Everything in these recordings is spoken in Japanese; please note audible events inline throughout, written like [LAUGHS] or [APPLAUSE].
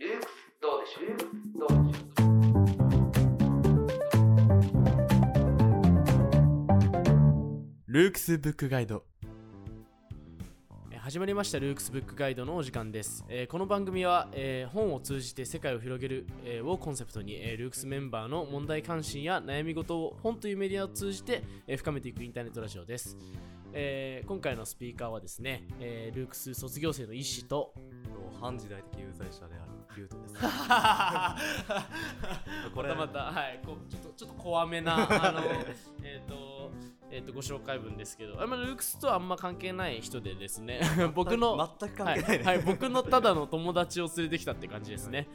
ルークスどうでしょう？どうでしょう？ルークスブックガイド。えー始まりましたルークスブックガイドのお時間です、えーこの番組は、えー本を通じて世界を広げる、えーをコンセプトに、えールークスメンバーの問題関心や悩み事を本というメディアを通じて、えー深めていくインターネットラジオです、えー今回のスピーカーはですね、えールークス卒業生の医師と反時代的有罪者であるリュウトです。[LAUGHS] これまたはいこうちょっとちょっと怖めなあの [LAUGHS] えっとえっとご紹介文ですけどあんまルークスとはあんま関係ない人でですね [LAUGHS] 僕の全く関係ないね。はい、はい、僕のただの友達を連れてきたって感じですね。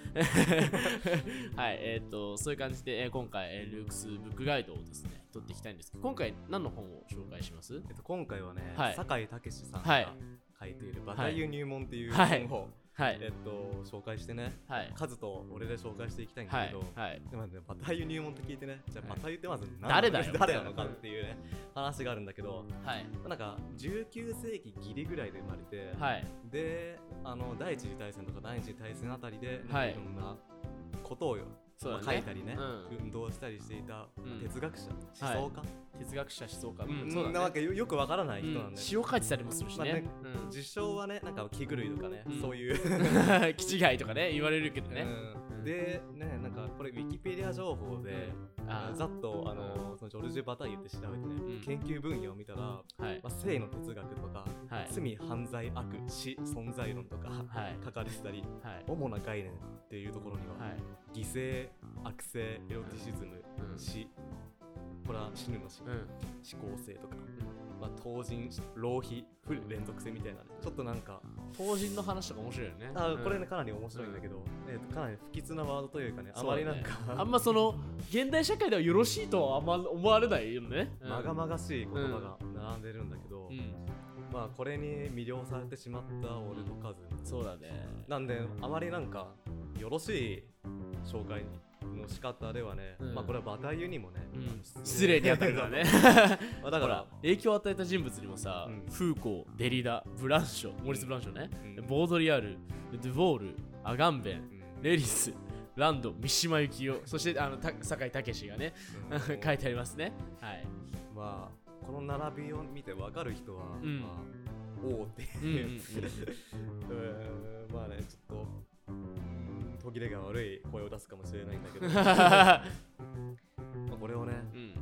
はい、えっ、と、そういう感じで、えー今回、えールークスブックガイドをですね、取っていきたいんですけど、今回何の本を紹介します？えっと今回はね、はい酒井武さんはいが書いているバタイユ入門っていうはい本を、はい。えっと紹介してね、はい。カズと俺で紹介していきたいんだはいけど。。はい。でもね、バタイユ入門って聞いてね、じゃあはいバタイユってまず何誰だよ [LAUGHS] 誰なのかっていうね、話があるんだけど、はい。なんか19世紀ギリぐらいで生まれて、はい。で、あの第一次大戦とか第二次大戦あたりで、はいいろんなことをよ、ね。まあ書いたりね、うん運動したりしていた、うん哲学者、はい思想家、哲学者、思想家。うんそうだね。なわけよよくわからない人なんうんで、詩を書いてたりもするしねまあね。うん実証はねなんか気狂いとかね、うんそういう、[LAUGHS] 気違いとかね、言われるけどね。うんでねなんかこれウィキペディア情報で、あーざっとあのそのジョルジュ・バタイユって調べてね、うん研究分野を見たら、まはい。あ、性の哲学とか、はい。罪犯罪悪死存在論とか、はい書かれてたりはい。主な概念っていうところには、はい。犠牲悪性エロティシズム、うん死これは死ぬの死、うん。思考性とか、まあ、当人浪費不連続性みたいな。ねちょっとなんか当人の話とか面白いよね。あうん。これねかなり面白いんだけど、えーとかなり不吉なワードというかねあまりなんか、あんまその現代社会ではよろしいとはあんま思われないよね。う [LAUGHS] んまがまがしい言葉が並んでるんだけど、うん、まあこれに魅了されてしまった俺とカズそうだね。なんであまりなんかよろしい紹介の仕方ではね、うん。まあこれはバタイユにもね、うん、失礼に当たるからね。[LAUGHS] まあだから影響を与えた人物にもさ、うん。フーコー、デリダ、ブランショ、モリス・ブランショね、うん。ボードリアル、ドゥボール、アガンベン、うん。レリス、ランド、三島由紀夫、そしてあのた酒井武がね、うん。[LAUGHS] 書いてありますね。はい。まあこの並びを見て分かる人は、うん。まあおおってまあねちょっと切れが悪い声を出すかもしれないんだけど。[LAUGHS] まあこれをね、うん、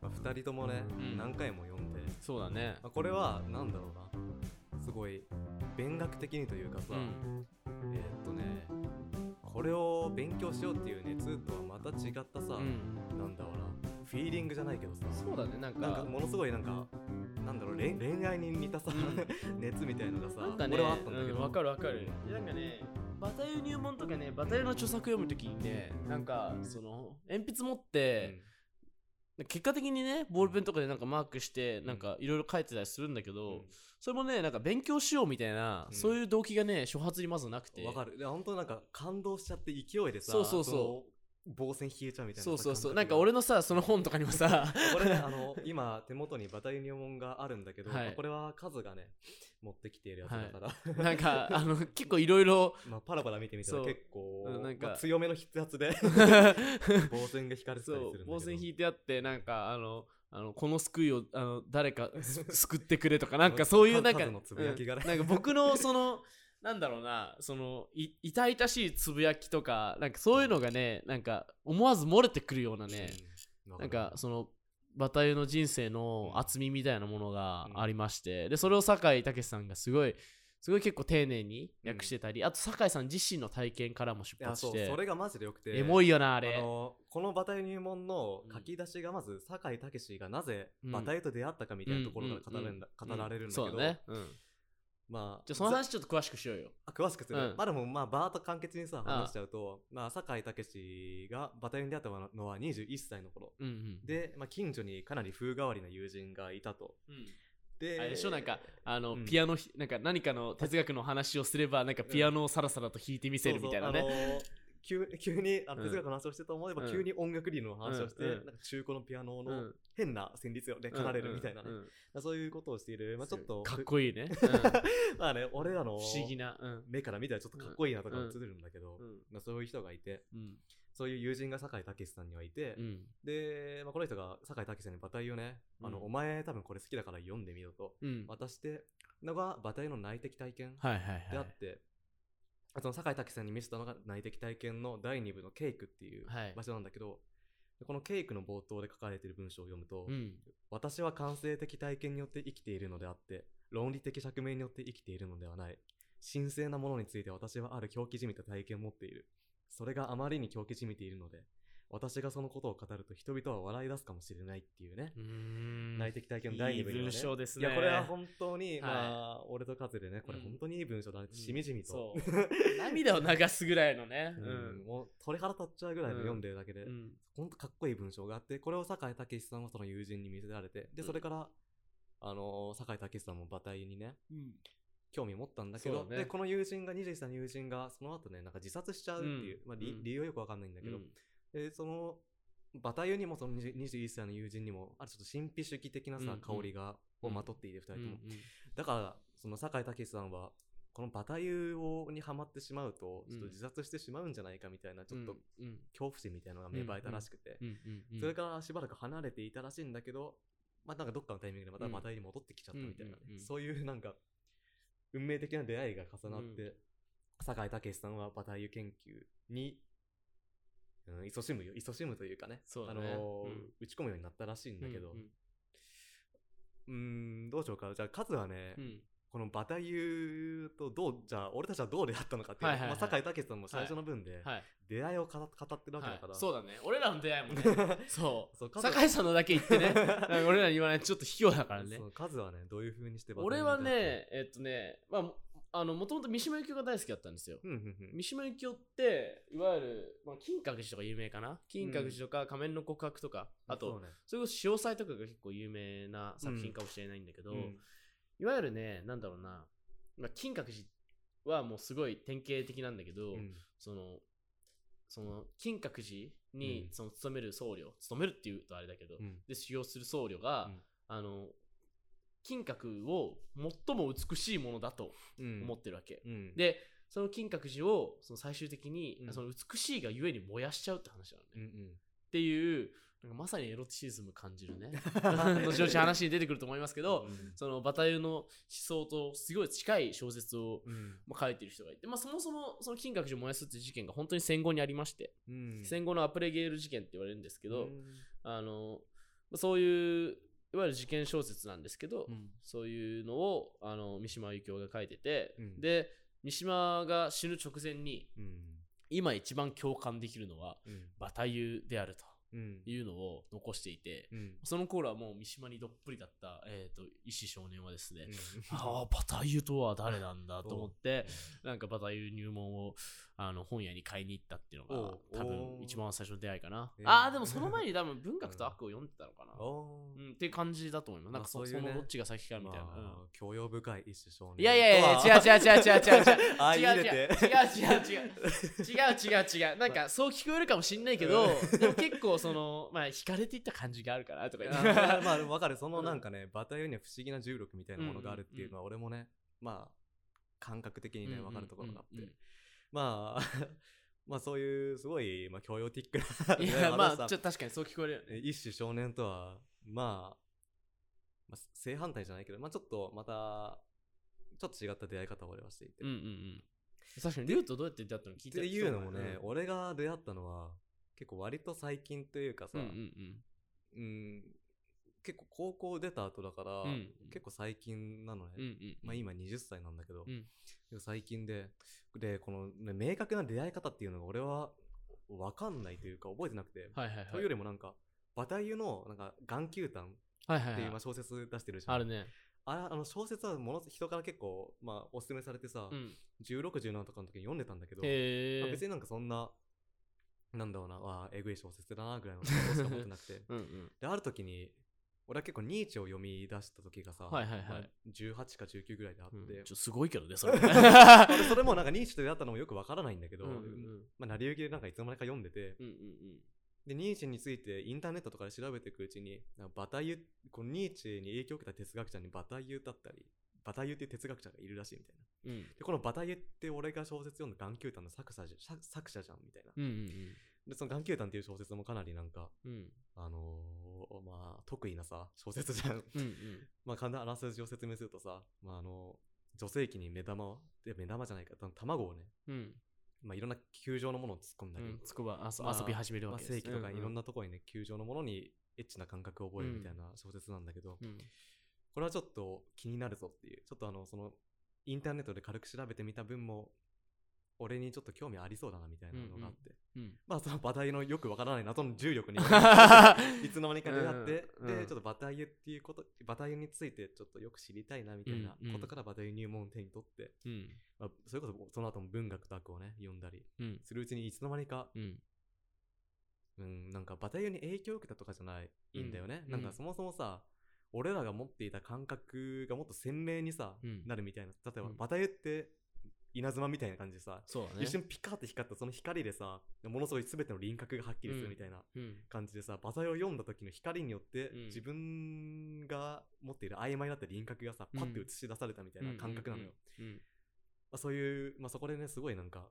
まあ、2人ともね、うん。何回も読んで、そうだね。まあ、これはなんだろうな。すごい勉学的にというかさ、うん、えーっとねこれを勉強しようっていう熱とはまた違ったさ、うん、なんだろうなフィーリングじゃないけどさ。そうだね、なんか、なんかものすごいなんかなんだろう恋恋愛に似たさ、う熱みたいのがさなんかね、俺はあったんだけど、うんわかるわかる。なんかね、バタユ入門とかね、バタユの著作読むときにね、なんか、その、鉛筆持って、結果的にね、ボールペンとかでなんかマークして、なんかいろいろ書いてたりするんだけど、うん。それもね、なんか勉強しようみたいな、うん。そういう動機がね、初発にまずなくて。わかる。で本当なんか感動しちゃって勢いでさそうそうそうう棒線引いちゃうみたいなそうそうそう。なんか俺のさ、その本とかにもさ、これねあの [LAUGHS] 今手元にバタユニオンがあるんだけど、はい。これはカズがね持ってきているやつだから、なんか、あの、結構いろいろ、[LAUGHS] まあパラパラ見てみたら結構、うんなんかまあ強めの筆圧で [LAUGHS] 棒線が引かれてたりするんだそうけど棒線引いてあってなんかあのあのこの救いをあの誰かす救ってくれとかなんかそういうなんかつぶやきがね。うん。なんか僕のそのなんだろうなそのい痛々しいつぶやきとかなんかそういうのがねなんか思わず漏れてくるようなね、うんなんかそのバタユの人生の厚みみたいなものがありまして、でそれを酒井武さんがすごいすごい結構丁寧に訳してたり、あと酒井さん自身の体験からも出発してそれがマジでよくてエモいよなあれ。あのこのバタイ入門の書き出しがまず酒井武がなぜうん。バタイと出会ったかみたいなところから語れるん。だ、語られるんだけど、そうだね、うん、まあじゃあその話ちょっと詳しくしようよ。あ詳しくする、うん。まあでもまあバーッと簡潔にさああ話しちゃうとまあ酒井武がバタイに出会ったのは21歳の頃。うんうんで、まあ、近所にかなり風変わりな友人がいたと。うん。であれでしょ？なんかあの、うん。ピアノひなんか何かの哲学の話をすればなんかピアノをさらさらと弾いてみせるみたいなね。そうそうあの急 [LAUGHS] 急にあのうん。哲学の話をしてと思えば、うん。急に音楽理論の話をして、なんか中古のピアノのうん。変な旋律で奏でるみたいなね、そういうことをしている、まあ、ちょっとかっこいいね。[LAUGHS] うん。まあね俺らの不思議な。うん。目から見たらちょっとかっこいいなとかうん映るんだけど、うん。まあ、そういう人がいてうん。そういう友人が酒井武さんにはいて、うん。で、まあ、この人が酒井武さんに馬体をね、あのうんお前多分これ好きだから読んでみろとうん。渡してのが馬体の内的体験。であって、その酒井武さんに見せたのが内的体験の第2部のケイクっていうはい場所なんだけど、このケイクの冒頭で書かれている文章を読むと、うん。私は感性的体験によって生きているのであって、論理的釈明によって生きているのではない。神聖なものについて私はある狂気じみた体験を持っている。それがあまりに狂気じみているので、私がそのことを語ると人々は笑い出すかもしれないっていうね。う内的体験の第2部には、ね。いい文章ですね。いや、これは本当に、はい。まあ、俺とカズでね、これうん。本当にいい文章だね。うんしみじみと。涙を流すぐらいのね。ううん。ん。もう鳥肌立っちゃうぐらいの読んでるだけで、うん。ほんとかっこいい文章があって、これを酒井武さんはその友人に見せられて、で、それから、あのー酒井武さんも馬体にね、興味持ったんだけど、ね。で、この友人が、21歳の友人が、その後ね、なんか自殺しちゃうっていう、うん。まあ理うん。理由はよくわかんないんだけど、うんで、その、馬体にもその20 21歳の友人にも、あるちょっと神秘主義的なさ、うんうん。香りが、をまとっていて、二人とも。うんだから、その酒井武さんは、このバタユをにハマってしまうと、ちょっとうん自殺してしまうんじゃないかみたいな、ちょっとうん恐怖心みたいなのが芽生えたらしくて、うんうんうんそれからしばらく離れていたらしいんだけど、まあなんかどっかのタイミングでまたバタユに戻ってきちゃったみたいなね、うんうんうんそういうなんか、運命的な出会いが重なって、酒井武さんはバタユ研究に、うん、勤しむよ、勤しむというかね、そうだね。あのーうん。打ち込むようになったらしいんだけど、ううん。ーん、どうしようか。じゃあ、カズはね、うん。うんこのバタユとどう、じゃあ、俺たちはどう出会ったのかっていう、はいはいはい。まあ、酒井武さんも最初の分で、はい出会いを語語ってるわけだから、はい。そうだね。俺らの出会いもね。[LAUGHS] そう。そう酒井さんのだけ言ってね。[LAUGHS] 俺らに言わない。とちょっと卑怯だからね。そうカズはね、どういう風にしてバタユ俺はね、えっとね、まあ、あの、もともと三島由紀夫が大好きだったんですよ。うんうんうん。三島由紀夫って、いわゆる、まあ、金閣寺とか有名かな？金閣寺とか仮面の告白とか、あと、そうね。それこそ潮祭とかが結構有名な作品かもしれないんだけど、うん。いわゆるね、なんだろうな、まあ、金閣寺はもうすごい典型的なんだけど、うん。その、その金閣寺にうん。その勤める僧侶、勤めるっていうとあれだけど、うん。で修行する僧侶が、うん。あの金閣を最も美しいものだとうん。思ってるわけ、うん。でその金閣寺をその最終的に、うん。その美しいがゆえに燃やしちゃうって話なのね、うんっていうなんかまさにエロティシズム感じるね。[LAUGHS] 後々話に出てくると思いますけど、うん。そのバタユの思想とすごい近い小説を、うん。まあ、書いてる人がいて、まあ、そもそもその金閣寺を燃やすっていう事件が本当に戦後にありまして、うん。戦後のアプレゲール事件って言われるんですけど、うん。あのそういういわゆる事件小説なんですけど、うん。そういうのをあの三島由紀夫が書いてて、うん。で三島が死ぬ直前にうん。今一番共感できるのはうん。バタユであるとうん。いうのを残していて、うん。その頃はもう三島にどっぷりだった、えー、と医師少年はですね、うん。ああ、バタユとは誰なんだと思って、[LAUGHS] なんかバタユ入門をあの本屋に買いに行ったっていうのが多分一番最初の出会いかな。えー。ああ、でもその前に多分文学と悪を読んでたのかな。[LAUGHS] うん、っていう感じだと思います。なんかそ,、まあそういうね。のどっちが先かみたいな。まあ教養深い一種少年。いやいやいや、違う違う違う違う違う違う。[LAUGHS] あ違う違う違う違う違う。違う違う違う。なんかそう聞こえるかもしんないけど、でも結構その、まあ惹かれていった感じがあるからとか言って。まあでも分かる。そのなんかねバタユには不思議な重力みたいなものがあるっていうのは俺もねまあ感覚的にね分かるところがあって、まあ [LAUGHS] まあそういうすごい、まあ、教養ティックな [LAUGHS] いや、まあ、ちょっと確かにそう聞こえるよね。一種少年とは、まあ、まあ、正反対じゃないけど、まあちょっとまた、ちょっと違った出会い方を俺はしていて。うんうんうん。確かに、リュウとどうやって出会ったの聞いってていうのもね、うん俺が出会ったのは、結構割と最近というかさ、うんうんうん結構高校出た後だから、うん結構最近なのね。うん。うんうん。まあ今20歳なんだけど、うん最近で、で、この、ね、明確な出会い方っていうのが俺は分かんないというか覚えてなくて、はいはいはい。というよりもなんか、バタイユのなんか眼球炭はいはいはいっていうまあ。小説出してるじゃん。あるね。あれあの小説はもの人から結構、まあ、おすすめされてさ、うん。16、17とかの時に読んでたんだけど。まあ別になんかそんな、なんだろうな、えぐい小説だなぐらいの感想しか持ってなくて。[LAUGHS] うんうん。で、ある時に、俺は結構ニーチェを読み出した時がさ、はいはいはい。まあ18か19ぐらいであって、うん。ちょっとすごいけどねそれ。俺それもなんかニーチェと出会ったのもよくわからないんだけど、うんうんうん。まあ、成り行きでなんかいつの間にか読んでて、うんうんでニーチェについてインターネットとかで調べていくうちになんかバタイユこのニーチェに影響を受けた哲学者にバタイユだったりバタイユっていう哲学者がいるらしいみたいな。うん。うんでこのバタイユって俺が小説読んだ眼球譚の作者じゃ作作者じゃんみたいな。うんうんでその眼球譚っていう小説もかなりなんかうん。うんあのーまあ得意なさ小説じゃん。うんうん。[LAUGHS] まあ簡単なあらすじを説明するとさ、まあ、あの女性器に目玉をで目玉じゃないか卵をねうん。まあ、いろんな球状のものを突っ込んだり、うんつくばあそまあ遊び始めるまあ、わけです。正規とかいろんななところにね、球状のものにエッチな感覚を覚えるみたいな小説なんだけど、うん。これはちょっと気になるぞっていう、ちょっとあの、その、インターネットで軽く調べてみた分も、俺にちょっと興味ありそうだなみたいなのがあって、うん。まあそのバタのよくわからない謎の [LAUGHS] 重力に。いつの間にか出会って、うん。うんでちょっとバタイユっていうことバタイユについてちょっとよく知りたいなみたいなうんうん。ことからバタイユ入門を手に取って、うん。まあ、それこそその後も文学と悪をね読んだりうん。するうちにいつの間にかうん。うん、なんかバタイユに影響を受けたとかじゃないいいんだよね、うん。なんかそもそもさ俺らが持っていた感覚がもっと鮮明にさ、うん。なるみたいな。例えば、うん。バタイユって稲妻みたいな感じでさ、そうだね。一瞬ピカって光ったその光でさものすごい全ての輪郭がはっきりするみたいなうん。感じでさ、バタイユを読んだ時の光によって、うん。自分が持っている曖昧だった輪郭がさパッて映し出されたみたいな感覚なのよ、そういう、まあ、そこでねすごいなんか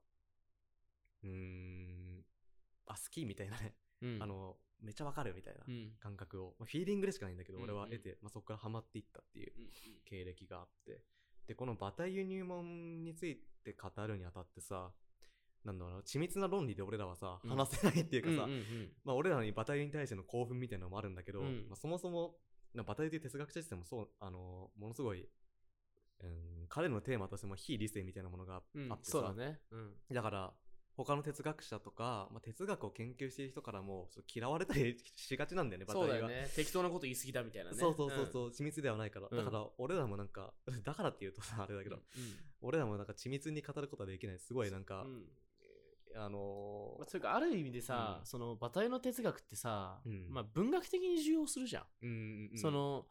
うーんあ好きみたいなね。うん。うんあの、めっちゃわかるみたいなうん。感覚を、まあ、フィーリングでしかないんだけど、うん俺は得て、まあ、そこからハマっていったっていううん経歴があって、で、このバタイユ入門について語るにあたってさ、なんだろうな、緻密な論理で俺らはさ、うん。話せないっていうかさ、うんうんうん。まあ俺らにバタイユに対しての興奮みたいなのもあるんだけど、うん。まあ、そもそも、なバタイユという哲学者自体もそう、あのものすごい、うん、彼のテーマとしても非理性みたいなものがあってうん。さ、そうだね。うん。だから他の哲学者とか、まあ、哲学を研究している人からも嫌われたり [LAUGHS] しがちなんだよねバタイユはそうだよね適当なこと言い過ぎたみたいなね。そうそうそうそう、緻密ではないから、うん。だから俺らもなんか [LAUGHS] だからって言うとさあれだけど、俺らもなんか緻密に語ることはできない。すごいなんか、うん。うんあのまあ、それかある意味でさ、うん。そのバタイユの哲学ってさ、うん。まあ、文学的に重要するじゃん、ーうんうん。その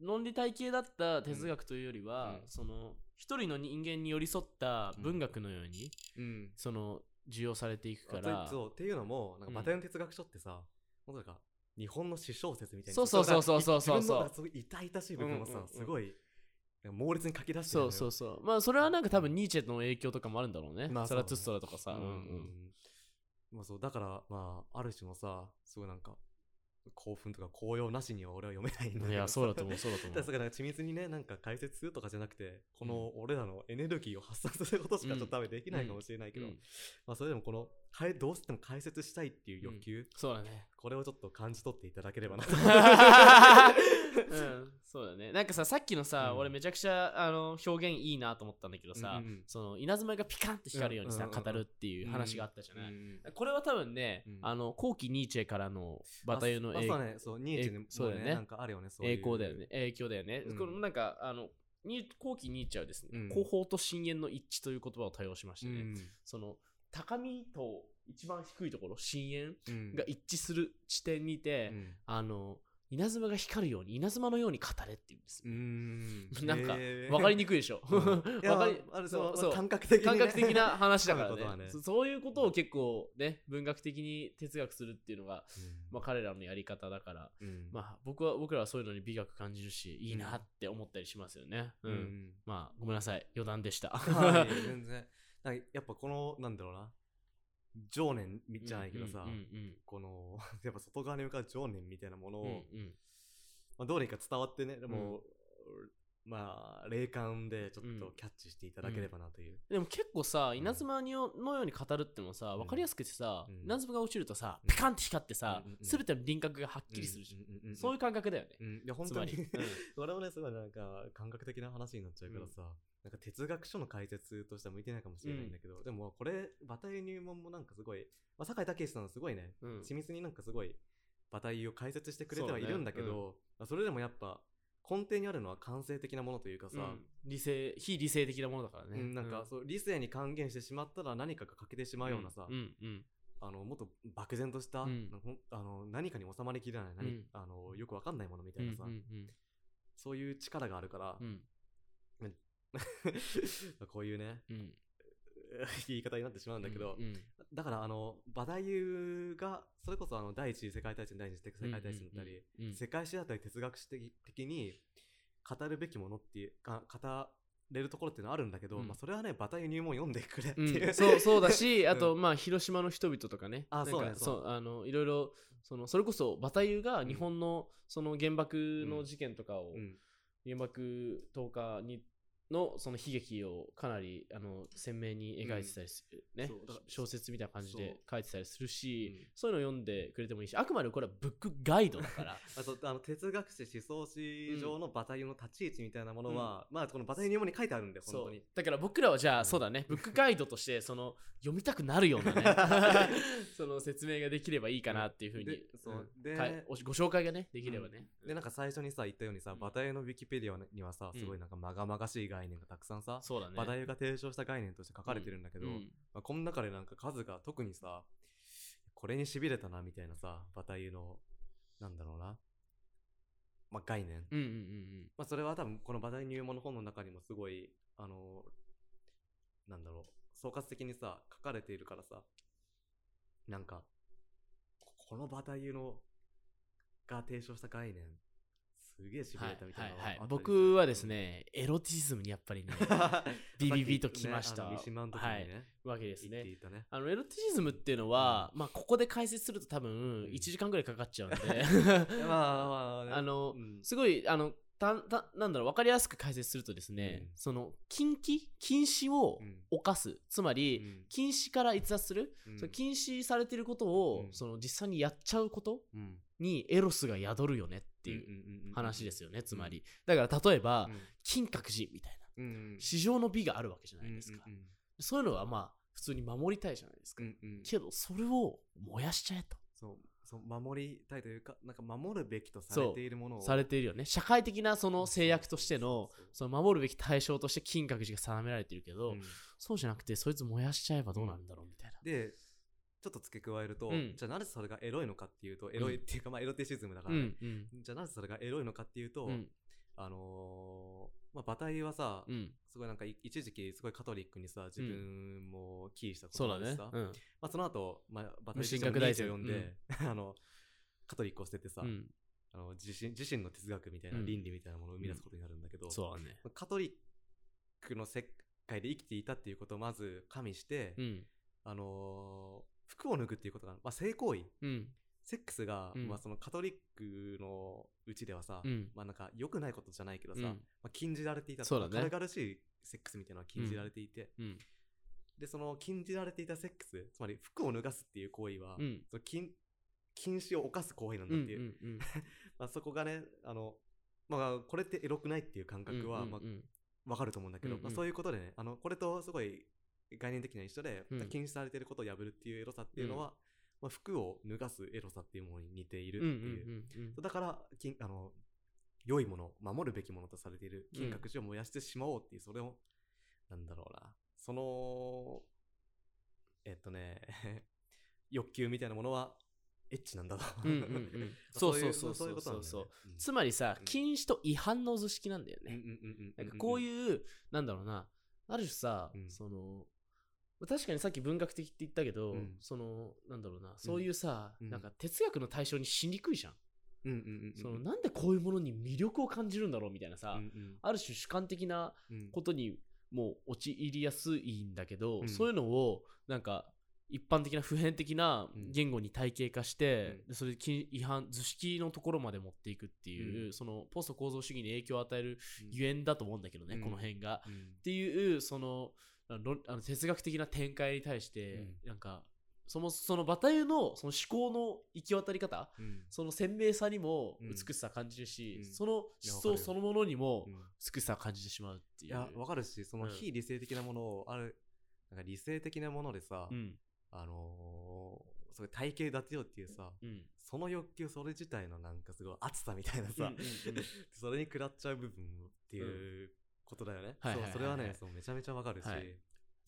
論理体系だった哲学というよりは、うん。その一人の人間に寄り添った文学のように、うん。その重要されていくかあらそうっていうのもなんかうん。バタイユの哲学書ってさ、もうなんか日本の詩小説みたいなそうそうそうそうそうそう。自分のすごい痛々しい部分をさ、うんうんうんすごい猛烈に書き出してそうそうそう。まあそれはなんか多分ニーチェの影響とかもあるんだろうね、まあサラトゥストラとかさ、うん。うんうん。まあそうだからまあある種のさすごいなんか興奮とか高揚なしには俺は読めないんだいやそうだと思うそうだと思う。[LAUGHS] だからなんか緻密にねなんか解説するとかじゃなくてこの俺らのエネルギーを発散させることしかちょっと多分できないかもしれないけど、うん。まあそれでもこのかいどうしても解説したいっていう欲求、そうだね。これをちょっと感じ取っていただければな。とうん、そうだね。なんかささっきのさ、うん。俺めちゃくちゃあの表現いいなと思ったんだけどさ、うんうんうん。その稲妻がピカンって光るようにさ、うんうんうん語るっていう話があったじゃない、うんこれは多分ね、うん。あの後期ニーチェからのバタイユの影あそうね。そうニーチェねえそうだよね。なんかあるよねそういう。栄光だよね。影響だよね、うん。このなんかあのに後期ニーチェはですね、うん。後方と深淵の一致という言葉を多用しましてね、うん。その高みと一番低いところ深淵うん。が一致する地点にて、うん。あの稲妻が光るように稲妻のように語れって言うんですよ、うん。[LAUGHS] なんかへー。わかりにくいでしょ。うん。[LAUGHS] かりそそううそう。感覚的にね。感覚的な話だからそういうことはね。ねそそういうことを結構ね文学的に哲学するっていうのが、まあ、彼らのやり方だから、うん。まあ、僕は僕らはそういうのに美学感じるしいいなって思ったりしますよね。うん。うん。まあごめんなさい。余談でした。はい [LAUGHS] 全然なんかやっぱこのなんだろうな。情念じゃないけどさ、うんうんこの [LAUGHS] やっぱ外側に向かう情念みたいなものを、うんうん。まあ、どうにか伝わってねでも、まあ霊感でちょっとキャッチしていただければなという、でも結構さ稲妻によのように語るってのもさ分かりやすくてさ、うん。稲妻が落ちるとさうん。ピカンって光ってさ、うんうんうん。全ての輪郭がはっきりするじゃん、うんうんうんうんそういう感覚だよね。うん、いや本当に。[LAUGHS] うん。それもねすごいなんか感覚的な話になっちゃうからさ、なんか哲学書の解説としては向いてないかもしれないんだけど、でもこれバタイユ入門もなんかすごい、まあ、酒井武さんすごいね、うん。緻密になんかすごいバタイユを解説してくれてはいるんだけどそ,、それでもやっぱ根底にあるのは感性的なものというかさ、うん。理性非理性的なものだからね、うんなんかそう理性に還元してしまったら何かが欠けてしまうようなさ、うんうんあのもっと漠然とした、あの何かに収まりきれない、何うん。あのよくわかんないものみたうんいなさ、うん。そういう力があるからう、ん。[LAUGHS] こういうねうん [LAUGHS] 言い方になってしまうんだけど、うんだからあのバダユがそれこそあの第一次世界大戦第二次世界大戦だったり、うん。うん世界史だったり哲学史的に語るべきものっていうか語れるところっていうのはあるんだけど、うん。まあ、それはねバタユ入門読んでくれってういう、ん、そうそうだし、[LAUGHS] うん。あと、まあ、広島の人々とかね、あそうねそう。あのいろいろその、それこそ、バタユが日本のその原爆の事件とかを、うん。原爆投下にのその悲劇をかなりあの鮮明に描いてたりする、ね。そうだから小説みたいな感じで書いてたりするし、うん。そういうの読んでくれてもいいし、あくまでこれはブックガイドだから。あとあの哲学史思想史上のバタユの立ち位置みたいなものは、まあこのバタユ入門に書いてあるんで本当に。だから僕らはじゃあ、うん。そうだね。ブックガイドとしてその読みたくなるようなね [LAUGHS] [LAUGHS] その説明ができればいいかなっていうふうに、でご紹介がねできればね、でなんか最初にさ言ったようにさ、うん。バタユのウィキペディアにはさうん。すごいなんかまがまがしい概念がたくさんさ、そうだね。バタユが提唱した概念として書かれてるんだけど、うん。まあ、この中でなんか数が特にさこれにしびれたなみたいなさバタユのなんだろうな、まあ、概念、うんうんうんまあ、それは多分このバタユ入門の本の中にもすごいあのなんだろう総括的にさ書かれているからさなんかここのバタユのが提唱した概念すげえしびはいれたみたいなはいはい。あったりする。僕はですねエロティズムにやっぱりね [LAUGHS] ビビビときました。ねあの三島の時にね、わけですね。ね。あのエロティズムっていうのは、まあここで解説すると多分ん。1時間ぐらいかかっちゃうんで。[LAUGHS] まあまあね、[LAUGHS] あのうん。すごいあのたたなんだろう分かりやすく解説するとですね、うん。その禁忌？禁止をうん。犯す。つまり、うん。禁止から逸脱する、うん。その禁止されてることを、うん。その実際にやっちゃうこと？うん。にエロスが宿るよねっていううん話ですよね、つまり。だから例えば、うん。金閣寺みたいな。うん市場の美があるわけじゃないですか、うんそういうのはまあ普通に守りたいじゃないですか、けどそれを燃やしちゃえと。そう。守りたいというかなんか守るべきとされているものを。されているよね。社会的なその制約としてのその守るべき対象として金閣寺が定められているけど、うん。そうじゃなくてそいつ燃やしちゃえばどうなるんだろうみたいな、でちょっと付け加えると、うん。じゃあなぜそれがエロいのかっていうとエロいっていうか、まあエロティシズムだから、うんねうん。じゃあなぜそれがエロいのかっていうと、うん。あのーまあ、馬体はさ、うん。すごいなんかい一時期すごいカトリックにさ自分もキーしたことがあってさ、うん。まあ、その後、まあ、馬体無神学大全を読んで、[LAUGHS] あのカトリックを捨ててさ、うん。あの自身自身の哲学みたいなうん。倫理みたいなものを生み出すことになるんだけど、そうだね。カトリックの世界で生きていたっていうことをまず加味して、うん。あのー服を脱ぐっていうことが、まあ、性行為。うん。セックスが、うん。まあ、そのカトリックのうちではさ、うん。まあなんか良くないことじゃないけどさ、うん。まあ、禁じられていたそうだね。軽々しいセックスみたいなのは禁じられていて、うん。でその禁じられていたセックスつまり服を脱がすっていう行為は、うん。その禁禁止を犯す行為なんうんうんだっていう、うん [LAUGHS] まあ、そこがねあの、まあ、これってエロくないっていう感覚は、まあうんうんうん。わかると思うんだけど、うんうん。まあ、そういうことでねあのこれとすごい概念的には一緒で、うん。禁止されていることを破るっていうエロさっていうのは、まあ、服を脱がすエロさっていうものに似ているう。んうんっていう、うんうんだから金あの良いもの守るべきものとされている金閣寺を燃やしてしまおうっていうそれを、なんだろうな。そのえっとね [LAUGHS] 欲求みたいなものはエッチなんだと。うんうんうん。[LAUGHS] そうそうそうそうそう。そうつまりさうん。禁止と違反の図式なんだよね、なんかこうういう、なんだろうな、ある種さ、うん。その、確かにさっき文学的って言ったけど、うん。その、なんだろうな、そういうさ、うん。なんか哲学の対象にしにくいじゃん。んうんうんうんそのなんでこういうものに魅力を感じるんだろうみたいなさ、うんうん。ある種主観的なうん。ことにもう陥りやすいんだけど、うん。そういうのをなんか一般的な普遍的なうん。言語に体系化して、うん。でそれ違反図式のところまで持っていくっていう、うん。そのポスト構造主義に影響を与えるゆえんだと思うんだけどね、うん。この辺が。うん。っていうそのあの論あの哲学的な展開に対して、なんかそのそのバタユのその思考の行き渡り方うん。その鮮明さにもうん。美しさを感じるし、うん。その思想そのものにもうん美しさを感じてしまうっていう。いや、わかるし、そのうん。非理性的なものを、ある、なんか理性的なものでさ、うん。あのー、それ体系立てようっていうさ、うん。その欲求それ自体のなんかすごい熱さみたいなさ、うんうんうん [LAUGHS] それに食らっちゃう部分っていうことだよね。はいはいはいはい。そうそれはね、そうめちゃめちゃわかるし、はい。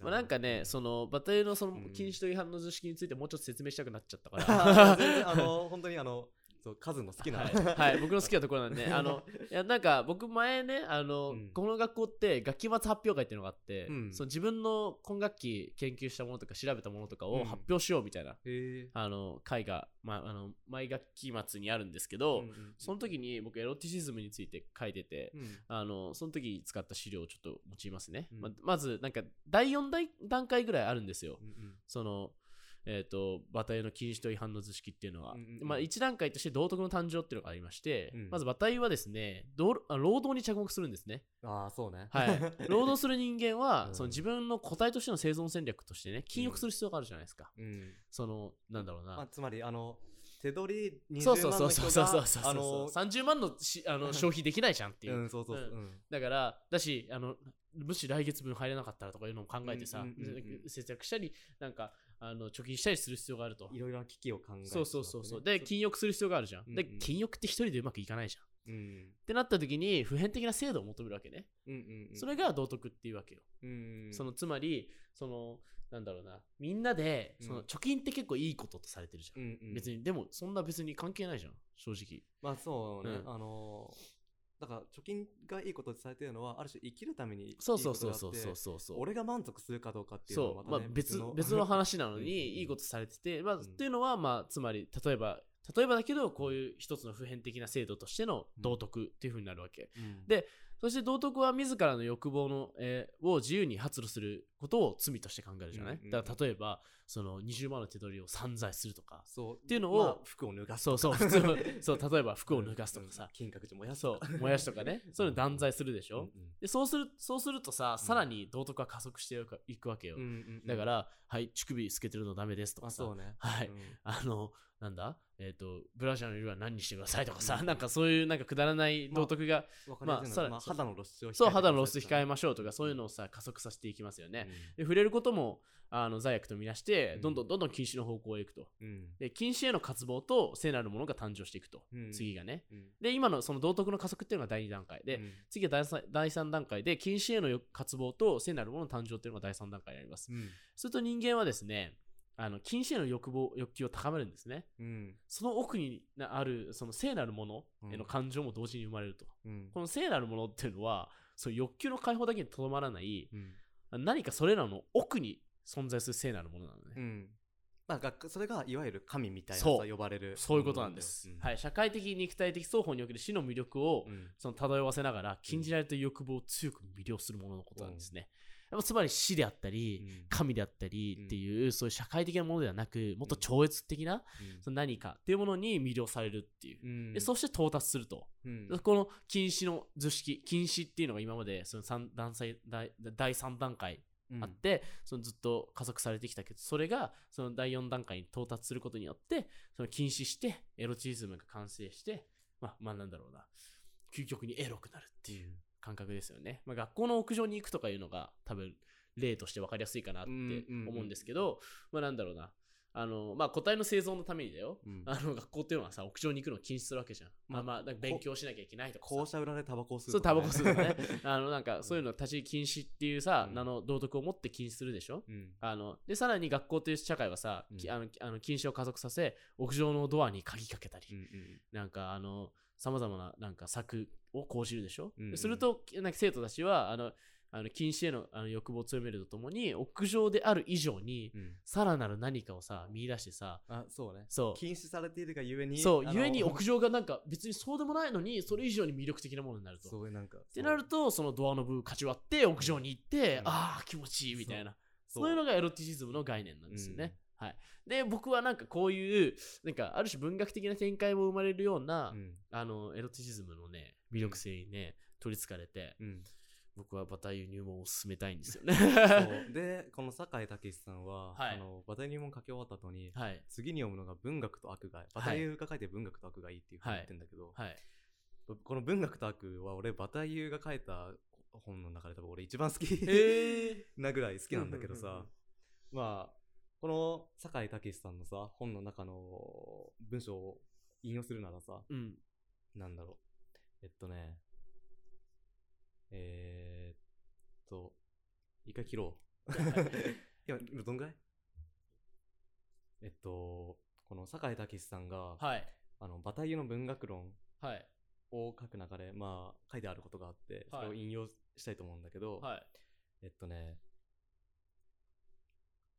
まあ、なんかね、そのバタユのそのうん。禁止と違反の図式についてもうちょっと説明したくなっちゃったか [LAUGHS] あら。全然あの本当にあのそうカズの好きな、はい、はい僕の好きなところなんで、[LAUGHS] あの、いや、なんか僕前ね、あの、うん。この学校って楽器末発表会っていうのがあって、うん。その自分の今学期研究したものとか調べたものとかうん。を発表しようみたいな、へえあの、会が、まあ、あの、毎学期末にあるんですけど、うんうんその時に僕エロティシズムについて書いてて、うん。あの、その時使った資料をちょっと用いますね。うん。ままず、なんか、第4段段階ぐらいあるんですよ。うんうん。その、えっ、と、バタイユの禁止と違反の図式っていうのは。うんうんうんまあ、1段階として道徳の誕生っていうのがありまして、うんまずバタイユはですね、労働に着目するんですね。ああそうねはい。[LAUGHS] 労働する人間は、うんその自分の個体としての生存戦略としてね、禁欲する必要があるじゃないですか。うんその、なんだろうな。まあ、つまりあの手取り20そうそう万の人そうそうそうそうがそうあの30万のしあの消費できないじゃんっていう。うんそうそうそううんうんだから、だし、あの、もし来月分入れなかったらとかいうのを考えてさ、うんうんうんうん節約したり、なんか、あの貯金したりする必要があると。いろいろな危機を考えてそうそうそうそう。で、禁欲する必要があるじゃん。で、うんうん禁欲って一人でうまくいかないじゃん。っうんてなった時に、普遍的な制度を求めるわけね。うんうんうんそれが道徳っていうわけよ。うんそのつまり、その、なんだろうな、みんなで、うんその貯金って結構いいこととされてるじゃん。うんうん別に、でも、そんな別に関係ないじゃん、正直。まあそうね、うんあのーだから貯金がいいこととされてるのはある種生きるためにいいことそうそうそう。そうそうそう。俺が満足するかどうかっていうのはまた、ね、まあ別の別の話なのに、[LAUGHS] いいことされてて、まあ、うん。っていうのは、まあ、つまり、例えば、例えばだけど、こういう一つの普遍的な制度としての道徳っていう風になるわけ。うん。でそして道徳は自らの欲望の、えーを自由に発露することを罪として考えるじゃない、うんうんうん。だから例えば、その20万の手取りを散財するとか、そう。っていうのをまあ服を脱がすそうそう、普通の、そう、例えば服を脱がすとかさ、[LAUGHS] 金閣寺燃やすそう、[LAUGHS] 燃やしとかね、そういうの断罪するでしょ、うんでそうするそうするとさ、さらに道徳は加速していくわけよ。うんうんうん。だから、はい、乳首つけてるのダメですとかさ、あそうね。はい。うん。あの、なんだ？えっ、と、ブラジャーの色は何にしてくださいとかさ、なんかそういうなんかくだらない道徳が、まあまあさら肌の露出を控えてそう、肌の露出控えまましょうとか、そういうのをさ、加速させていきますよね。で触れることもあの罪悪とみなしてうん。どんどんどんどん禁止の方向へ行くと。うん。で禁止への渇望と聖なるものが誕生していくと、うん。次がね。うん。で今のその道徳の加速っていうのが第2段階で、うん。次は第 3, 第3段階で禁止への欲渇望と聖なるものの誕生っていうのが第3段階になります。うん。すると人間はですねあの禁止への欲望欲求を高めるんですね。うん。その奥にあるその聖なるものへの感情も同時に生まれると。うん。この聖なるものっていうのはその欲求の解放だけにとどまらないうん何かそれらの奥に存在する聖なるものなのね。うん。まあ学それがいわゆる神みたいな呼ばれる。そういうことなんです。はい。い、社会的、肉体的双方における死の魅力を、うん。その漂わせながら禁じられた欲望を強く魅了するもののことなんですね。やっぱつまり死であったり、うん。神であったりっていう、そういう社会的なものではなく、もっと超越的な、その何かっていうものに魅了されるっていう。うん。でそして到達すると。うん。この禁止の図式、禁止っていうのが今までその三段階第第3段階あって、そのずっと加速されてきたけど、それがその第4段階に到達することによって、その禁止して、エロチズムが完成して、まあ、まあなんだろうな、究極にエロくなるっていう感覚ですよね。まあ、学校の屋上に行くとかいうのが多分例として分かりやすいかなって思うんですけど、まあなんだろうな、あの、まあ個体の生存のためにだよ。うんあの学校っていうのはさ、屋上に行くのを禁止するわけじゃん。まあまあ勉強しなきゃいけないとかさ。校舎裏でタバコを吸うそう、タバコ吸うのねね。[LAUGHS] あの、なんか、そういうの立ち入り禁止っていうさ、うんあの、道徳を持って禁止するでしょ？うんあの、で、さらに学校という社会はさ、あの、あの禁止を加速させ、屋上のドアに鍵かけたり、うんうんなんか、あの、さまざまな、なんか、策を講じるでしょ、うんうん。ですると、なんか生徒たちは、あの、あの禁止へのあの欲望を強めるとともに、屋上である以上に、うん。さらなる何かをさ、見出してさ、あそうね。そう、禁止されているがゆえにそう、ゆえに屋上がなんか別にそうでもないのに、それ以上に魅力的なものになると。そうなんかってなると、そのドアの部かち割って屋上に行って、うん。ああ、気持ちいいみたいな。そそういうのがエロティシズムの概念なんですよね。はい。で、僕はなんかこういう、なんかある種文学的な展開も生まれるような、うんあの、エロティシズムのね、魅力性にね、取りつかれて、うん僕はバタイユ入門を進めたいんですよね。[LAUGHS] でこの酒井武さんは、はいあのバタ入門書き終わった後に、はい。次に読むのが文学と悪がいバタイユが書いて文学と悪がいいっていうふうに言ってんだけど、はい。この文学と悪は俺バタイユが書いた本の中で多分俺一番好きへえ。[LAUGHS] なぐらい好きなんだけどさまあこの酒井武さんのさ本の中の文章を引用するならさうん。なんだろう。えっとね。えー、っと一回切ろ [LAUGHS] 今、今どんぐらい？えっと、この酒井武さんが、はい。あの、バタイユの文学論はい。を書く中で、まあ、書いてあることがあって、それを引用したいと思うんだけど、はい。えっとね、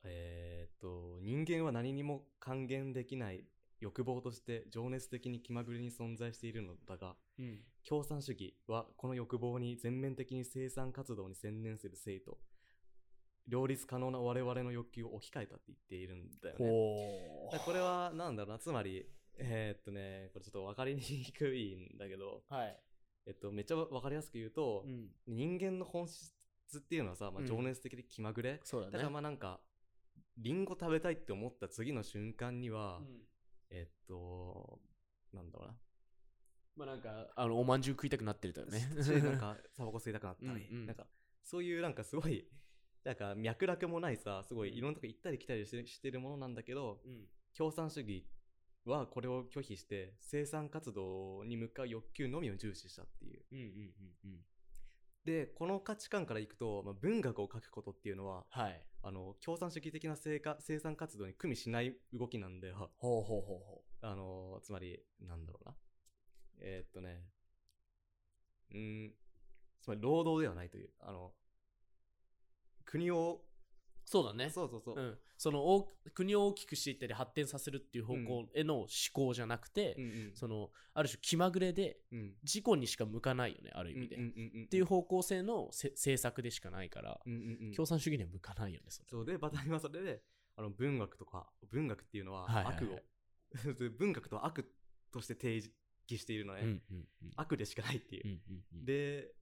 えーっと、人間は何にも還元できない欲望として情熱的に気まぐれに存在しているのだが、うん。共産主義はこの欲望に全面的に生産活動に専念する生徒、両立可能な我々の欲求を置き換えたって言っているんだよね。これはなんだろうな、つまり、えーっとね、これちょっと分かりにくいんだけど、はい。えっと、めっちゃ分かりやすく言うと、うん。人間の本質っていうのはさ、まあ、うん。情熱的で気まぐれ、そうだね。だからまあなんか、リンゴ食べたいって思った次の瞬間には、うん。えっと、なんだろうな。まあなんかあのおまんじゅう食いたくなってるとよねしなんか、タバコ吸いたくなったり、うんうん。なんか、そういうなんかすごい、なんか脈絡もないさ、すごいいろんなとこ行ったり来たりしてしてるものなんだけど、うん。共産主義はこれを拒否して、生産活動に向かう欲求のみを重視したっていう。うんうんうんうんで、この価値観からいくと、まあ、文学を書くことっていうのは、はいあの、共産主義的な生活生産活動に組みしない動きなんだよ。ほうほうほうほあの、つまり、なんだろうな。えーっとね、うーん、つまり労働ではないという、あの、国を、うそうだね。そうそうそう、うん、その大国を大きくしていったり発展させるっていう方向への思考じゃなくて、うんうん。そのある種気まぐれでうん。事故にしか向かないよねある意味で、っていう方向性のせ政策でしかないから、うんうんうん。共産主義には向かないよねそれ。そうで、バタイはそれで、あの、文学とか、文学っていうのははいはいはい。悪を、[LAUGHS] 文学とは悪として定義しているのね。うんうんうん。悪でしかないっていう。う。んうんうん。で、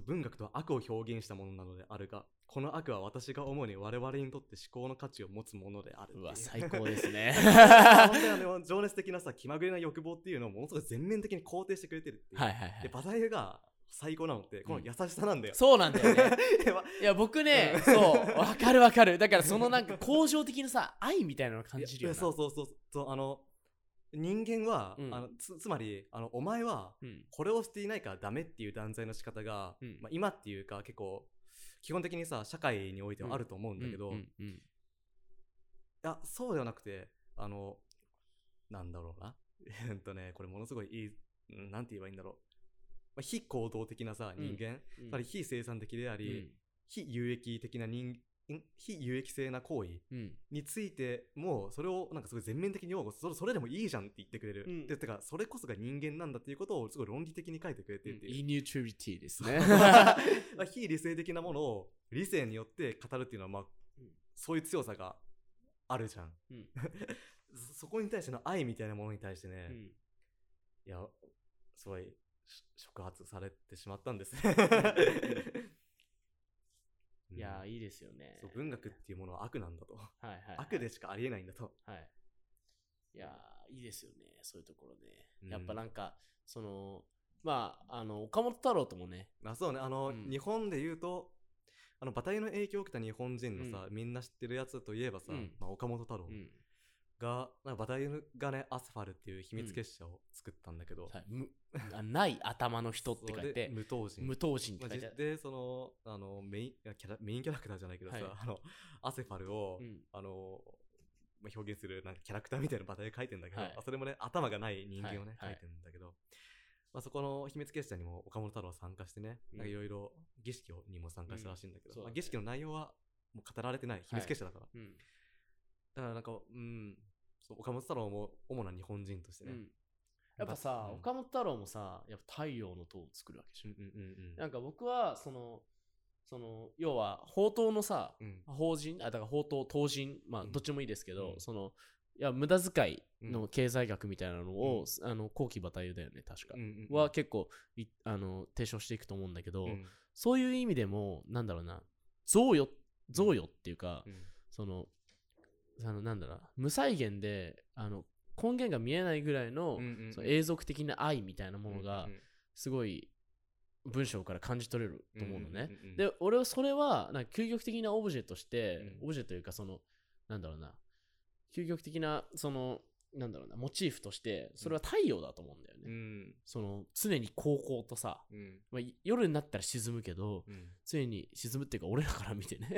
文学とは悪を表現したものなのであるが、この悪は私が思うに我々にとって思考の価値を持つものであるう。うわ最高ですね。[LAUGHS] 本当にあの情熱的なさ、気まぐれな欲望っていうのをものすごい全面的に肯定してくれてるっていう。はいはいはで、いバタイユが最高なのって、この優しさなんだよ。そうなんだよね。[LAUGHS] いや僕ねうん。そうわかるわかる。だからそのなんか向上的なさ愛みたいなのを感じるよな。そうそうそう。そう、あの、人間は、うん。あのつつまりあの、お前はうん。これをしていないからダメっていう断罪の仕方が、うん。まあ、今っていうか結構、基本的にさ、社会においてはあると思うんだけど、そうではなくて、あの、なんだろうな。[LAUGHS] えっとね、これものすごいいい、うんなんて言えばいいんだろう。まあ、非行動的なさ、うん。人間、うん。非生産的であり、うん。非有益的な人、ん非有益性な行為うんについても、それをなんかすごい全面的に擁護それ、それでもいいじゃんって言ってくれる。うんで、てか、それこそが人間なんだっていうことをすごい論理的に書いてくれてるっていう。イニュートリティですね [LAUGHS] まあ [LAUGHS] 非理性的なものを理性によって語るっていうのは、まあ、うんそういう強さがあるじゃん。うん [LAUGHS] そそこに対しての愛みたいなものに対してね、うんいや、すごいし触発されてしまったんですね。いやうんいいですよね。そう文学っていうものは悪なんだと。はいはいはい。悪でしかありえないんだと。はい。いやー、いいですよね、そういうところね。うん。やっぱなんか、その、まあ、あの、岡本太郎ともね、あそうね、あの、うん。日本で言うと、あの、馬体の影響を受けた日本人のさ、みんな知ってるやつといえばさ、うん。まあ、岡本太郎。うん、が、なんか馬体がね、アスファルっていう秘密結社を作ったんだけど、はい。むあない頭の人って書いて、無党人。無党人ってまあ書いて。ある。じで、その、あの、メイン、キャラメインキャラクターじゃないけどさ、はい。あの、アセファルを、うん。あの、まあ、表現するなんかキャラクターみたいな馬体で書いてんだけど、はい。あそれもね、頭がない人間をね、はい。はい。書いてんだけど、まあ、そこの秘密結社にも岡本太郎は参加してね、うん。なんかいろいろ儀式をにも参加したらしいんだけど、うんまあ、儀式の内容はもう語られてない。秘密結社だから。うんだからなんか、うん、そう岡本太郎も主な日本人としてね。うん。やっぱさ、うん。岡本太郎もさ、やっぱ太陽の塔を作るわけでしょ。うん。うんうんうん。なんか僕は、その、その、要は、宝刀のさ、うん。法人、あ、だから宝刀、党人、まあ、うん。どっちもいいですけど、うん。その、いや、無駄遣いのうん。経済学みたいなのを、うん。あの、後期馬太夫だよね、確か。うんうんうん。は結構いあの提唱していくと思うんだけど、うん。そういう意味でもなんだろうな贈与贈与っていうか、うん。そのあのなんだろうな無再現であの根源が見えないぐらいの,、その永続的な愛みたいなものがすごい文章から感じ取れると思うのね。で俺はそれはなんか究極的なオブジェとして、うん。オブジェというかそのなんだろうな究極的なそのなんだろうなモチーフとしてそれは太陽だと思うんだよね、うん。その常に高校とさ、うん。まあ、い夜になったら沈むけどうん。常に沈むっていうか俺らから見てね、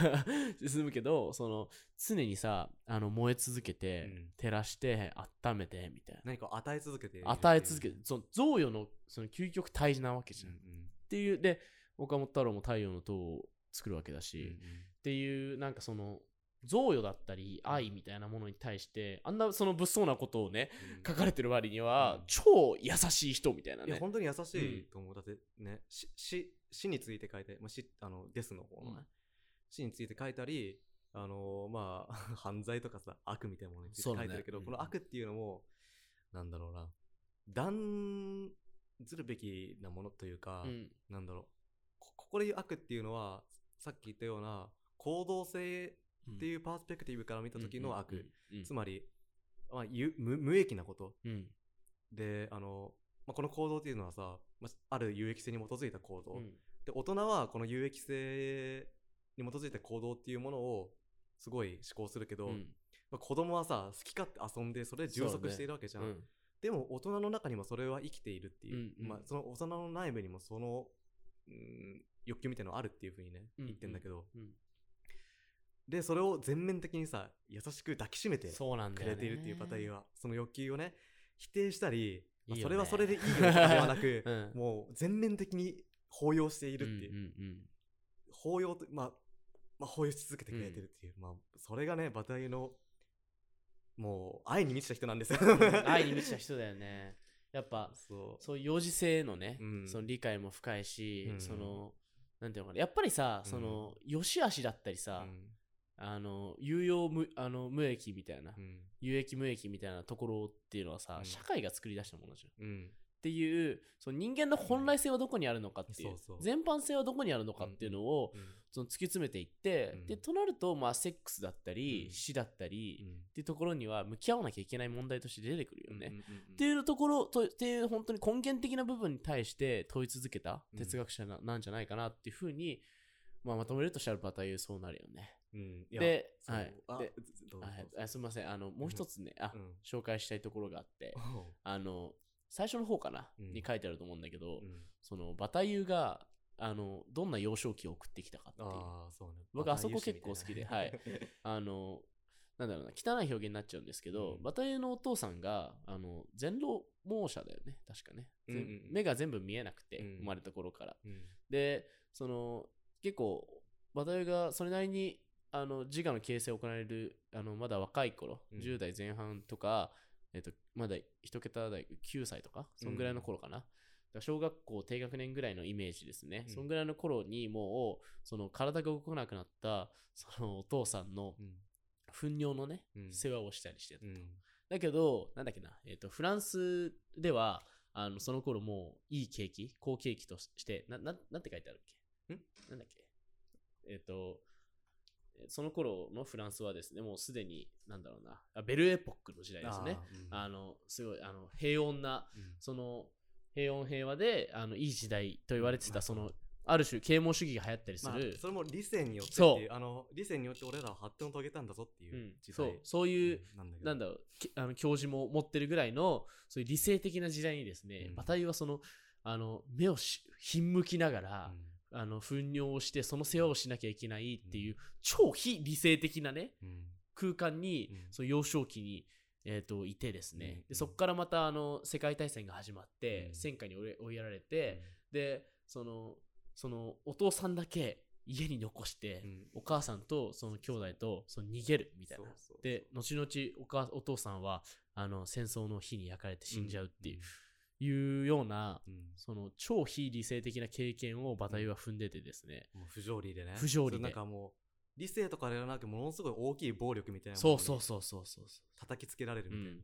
[LAUGHS] 沈むけどその常にさあの燃え続けて、うん。照らして温めてみたいな。何かを与え続けて。与え続けててその贈与のその究極大事なわけじゃん、っていうで岡本太郎も太陽の塔を作るわけだし、っていうなんかその贈与だったり愛みたいなものに対してあんなその物騒なことをね書かれてる割には、うん。超優しい人みたいないやね本当に優しいと思う、だってね。死死死について書いて、まあ、死あのデスの方のね、うん。死について書いたりあのまあ [LAUGHS] 犯罪とかさ悪みたいなものについて書いてるけど、うん。この悪っていうのもなんだろうな。断ずるべきなものというか、うん。なんだろう。こここで言う悪っていうのはさっき言ったような行動性っていうパースペクティブから見た時の悪、うんつまり、まあ、ゆ無無益なこと。うん。であの、まあ、この行動っていうのはさ、まあ、ある有益性に基づいた行動、うん。で大人はこの有益性に基づいた行動っていうものをすごい思考するけど、うん。まあ、子供はさ好き勝手遊んでそれで充足しているわけじゃん、うん。でも大人の中にもそれは生きているっていう、うんうん。まあ、その大人の内部にもその、うん、欲求みたいなのあるっていうふうにねうん。言ってんだけど、うんでそれを全面的にさ優しく抱きしめてくれているっていうパターンはその欲求をね否定したり、それはそれでいいよではなく、[LAUGHS] うん。もう全面的に包容しているっていう、うんうんうん。包容とまあ、まあ、包容し続けてくれてるっていう、まあそれがねバタイユのもう愛に満ちた人なんですよ。[LAUGHS] 愛に満ちた人だよね。やっぱそう。そういう幼児性のね、うん。その理解も深いし、うん。そのなんていうのかな。やっぱりさ、うん。その良し悪しだったりさ、あの有用無あの無益みたいな、うん。うん有益無益みたいなところっていうのはさ、うん。社会が作り出したものじゃん。っうん。ていうその人間の本来性はどこにあるのかっていう,、そうそう。全般性はどこにあるのかっていうのを、うんその突き詰めていって、うん。でとなるとまあセックスだったり、うん。死だったり、うん。っていうところには向き合わなきゃいけない問題として出てくるよね。うんうんうんっていうところとっていう本当に根源的な部分に対して問い続けた哲学者な,、なんじゃないかなっていうふうに、まあ、まとめるとしたらバタイユそうなるよね。うん。ではい。あすみません。あのもう一つね、あうん。紹介したいところがあって。あの最初の方かな、うん。に書いてあると思うんだけど、うん。そのバタイユがあのどんな幼少期を送ってきたかっていう。ああそうね。僕あそこ結構好きではい。[LAUGHS] あのなんだろうな汚い表現になっちゃうんですけど、うん。バタイユのお父さんがあの全盲者だよね。確かね、目が全部見えなくて、うん。生まれた頃から。うん。でその結構バタイユがそれなりにあの自我の形成を行われるあのまだ若い頃、うん。10代前半とか、えっと、まだ一桁台9歳とかそんぐらいの頃かな、だから小学校低学年ぐらいのイメージですね、うん。そんぐらいの頃にもうその体が動かなくなったそのお父さんのうん。糞尿のね、うん。世話をしたりしてた。と、うん。だけどなんだっけな、えっとフランスではあのその頃もういい景気好景気としてなななんて書いてあるっけ？ん？なんだっけ？えっ、とえその頃のフランスはですねもうすでになんだろうなあベルエポックの時代ですね。あーうんあのすごいあの平穏なうん。その平穏平和であのいい時代と言われてまあたそのある種啓蒙主義が流行ったりすまある、それも理性によってってあの理性によって俺らは発展を遂げたんだぞっていううん。そう。そういう、うんなんだろうきあの教授も持ってるぐらいのそういう理性的な時代にですね、うん。バタイユはそのあの目をしひんむきながら、うあの糞尿をしてその世話をしなきゃいけないっていう、超非理性的なね空間に、うん。その幼少期に、えー、といてですね、うん。でそこからまたあの世界大戦が始まって、うん。戦火に追いやられて、でそのそのお父さんだけ家に残して、うん。お母さんとその兄弟とその逃げるみたいな。で後々お母お父さんはあの戦争の火に焼かれて死んじゃうっていう,、いうようなうん、うんその超非理性的な経験をバタイユは踏んでてですね、もう不条理でね。不条理で。なんかもう理性とかではなくものすごい大きい暴力みたいなそうそうそうそうそう。そ叩きつけられるう、うみたいな、ん、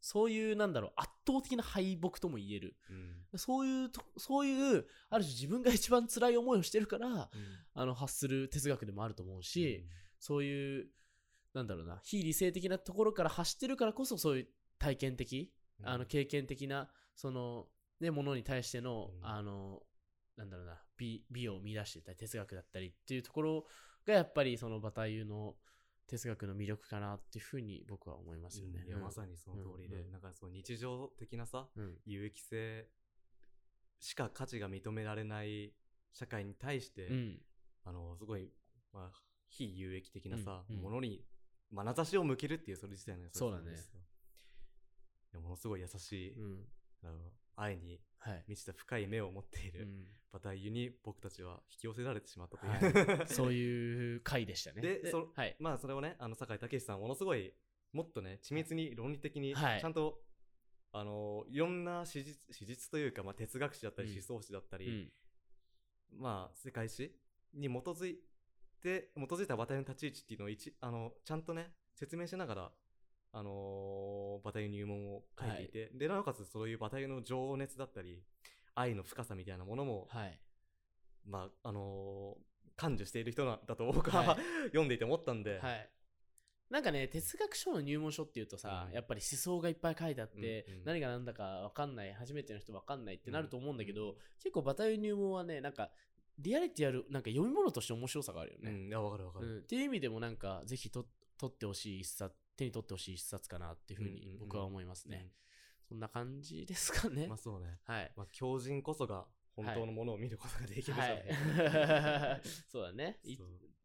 そういうなんだろう圧倒的な敗北とも言える。うん。そういうとそういうある種自分が一番辛い思いをしてるからあの発する哲学でもあると思うし、そういう、なんだろうな、非理性的なところから発してるからこそ、そういう体験的、うん。あの経験的な、その、ね、ものに対しての、うんあの、なんだろうな、美美を見出してたり、哲学だったりっていうところが、やっぱりそのバタイユの、哲学の魅力かなっていうふうに僕は思いますよね。いやまさにその通りで、うんうんなんかそう日常的なさうん。有益性しか価値が認められない社会に対して、うん。あのすごい、まあ、非有益的なさ、うんうんものに眼差しを向けるっていうそれ自体の優しさそうだねものすごい優しい、うん。あの愛にはい。満ちた深い目を持っているうん馬体湯に僕たちは引き寄せられてしまったという、はいそういう回でしたね。でそはい。まあそれをねあの酒井武さんものすごいもっとね緻密に論理的にちはいゃんと、あのいろんな史実史実というか、まあ、哲学史だったりうん思想史だったり、うん。まあ世界史に基づいて基づいた馬体の立ち位置っていうのを一あのちゃんとね説明しながらあのー、馬体入門を書いていて、でなおかつそういう馬体の情熱だったり愛の深さみたいなものも、はい。まああのー感受している人なんだと僕は、はい。[LAUGHS] 読んでいて思ったんで、はい。なんかね、哲学書の入門書っていうとさ、うん。やっぱり思想がいっぱい書いてあって、うんうん。何が何だか分かんない、初めての人分かんないってなると思うんだけど、うん。結構バタイ入門はね、なんか、リアリティある、なんか読み物として面白さがあるよね。うん、いやわかるわかる、うん。っていう意味でもなんか、ぜひと取ってほしい一冊、手に取ってほしい一冊かなっていうふううんうんうんに僕は思いますね。そんな感じですかね。まあそうね、はい。まあ、狂人こそが本当のものを見ることができるじゃはない [LAUGHS] い。そうだね。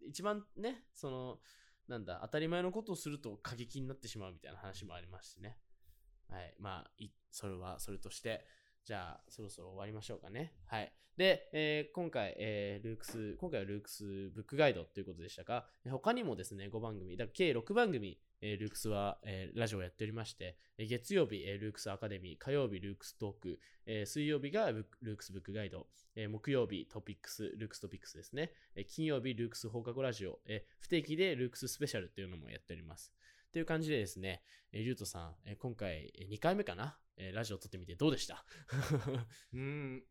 一番ね、その、なんだ、当たり前のことをすると過激になってしまうみたいな話もありますしね。はい。まあ、いそれはそれとして、じゃあ、そろそろ終わりましょうかね。はい。で、えー今回、えールークス、今回はルークスブックガイドということでしたが、えー他にもですね、5番組、だから計6番組、えールークスは、えーラジオをやっておりまして、えー月曜日、えールークスアカデミー、火曜日、ルークストーク、えー水曜日がルークスブックガイド、えー木曜日トピックス、ルークストピックスですね。えー金曜日ルークス放課後ラジオ、えー不定期でルークススペシャルっていうのもやっております。という感じでですね、えーリュウトさん、えー今回2回目かな、えーラジオ撮ってみてどうでした、[LAUGHS] うーん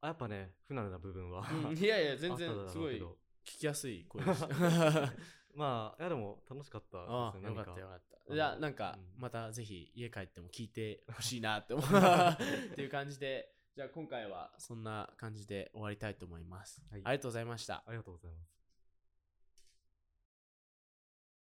あやっぱね不慣れな部分は、うんいやいや、全然すごい聞きやすい声でした。[LAUGHS] まあいやでも楽しかったああ、よかったよかった。のじゃあ、なんかう、んまたぜひ家帰っても聞いてほしいなって思う [LAUGHS] っていう感じで、じゃあ今回はそんな感じで終わりたいと思います。はいありがとうございました。ありがとうございます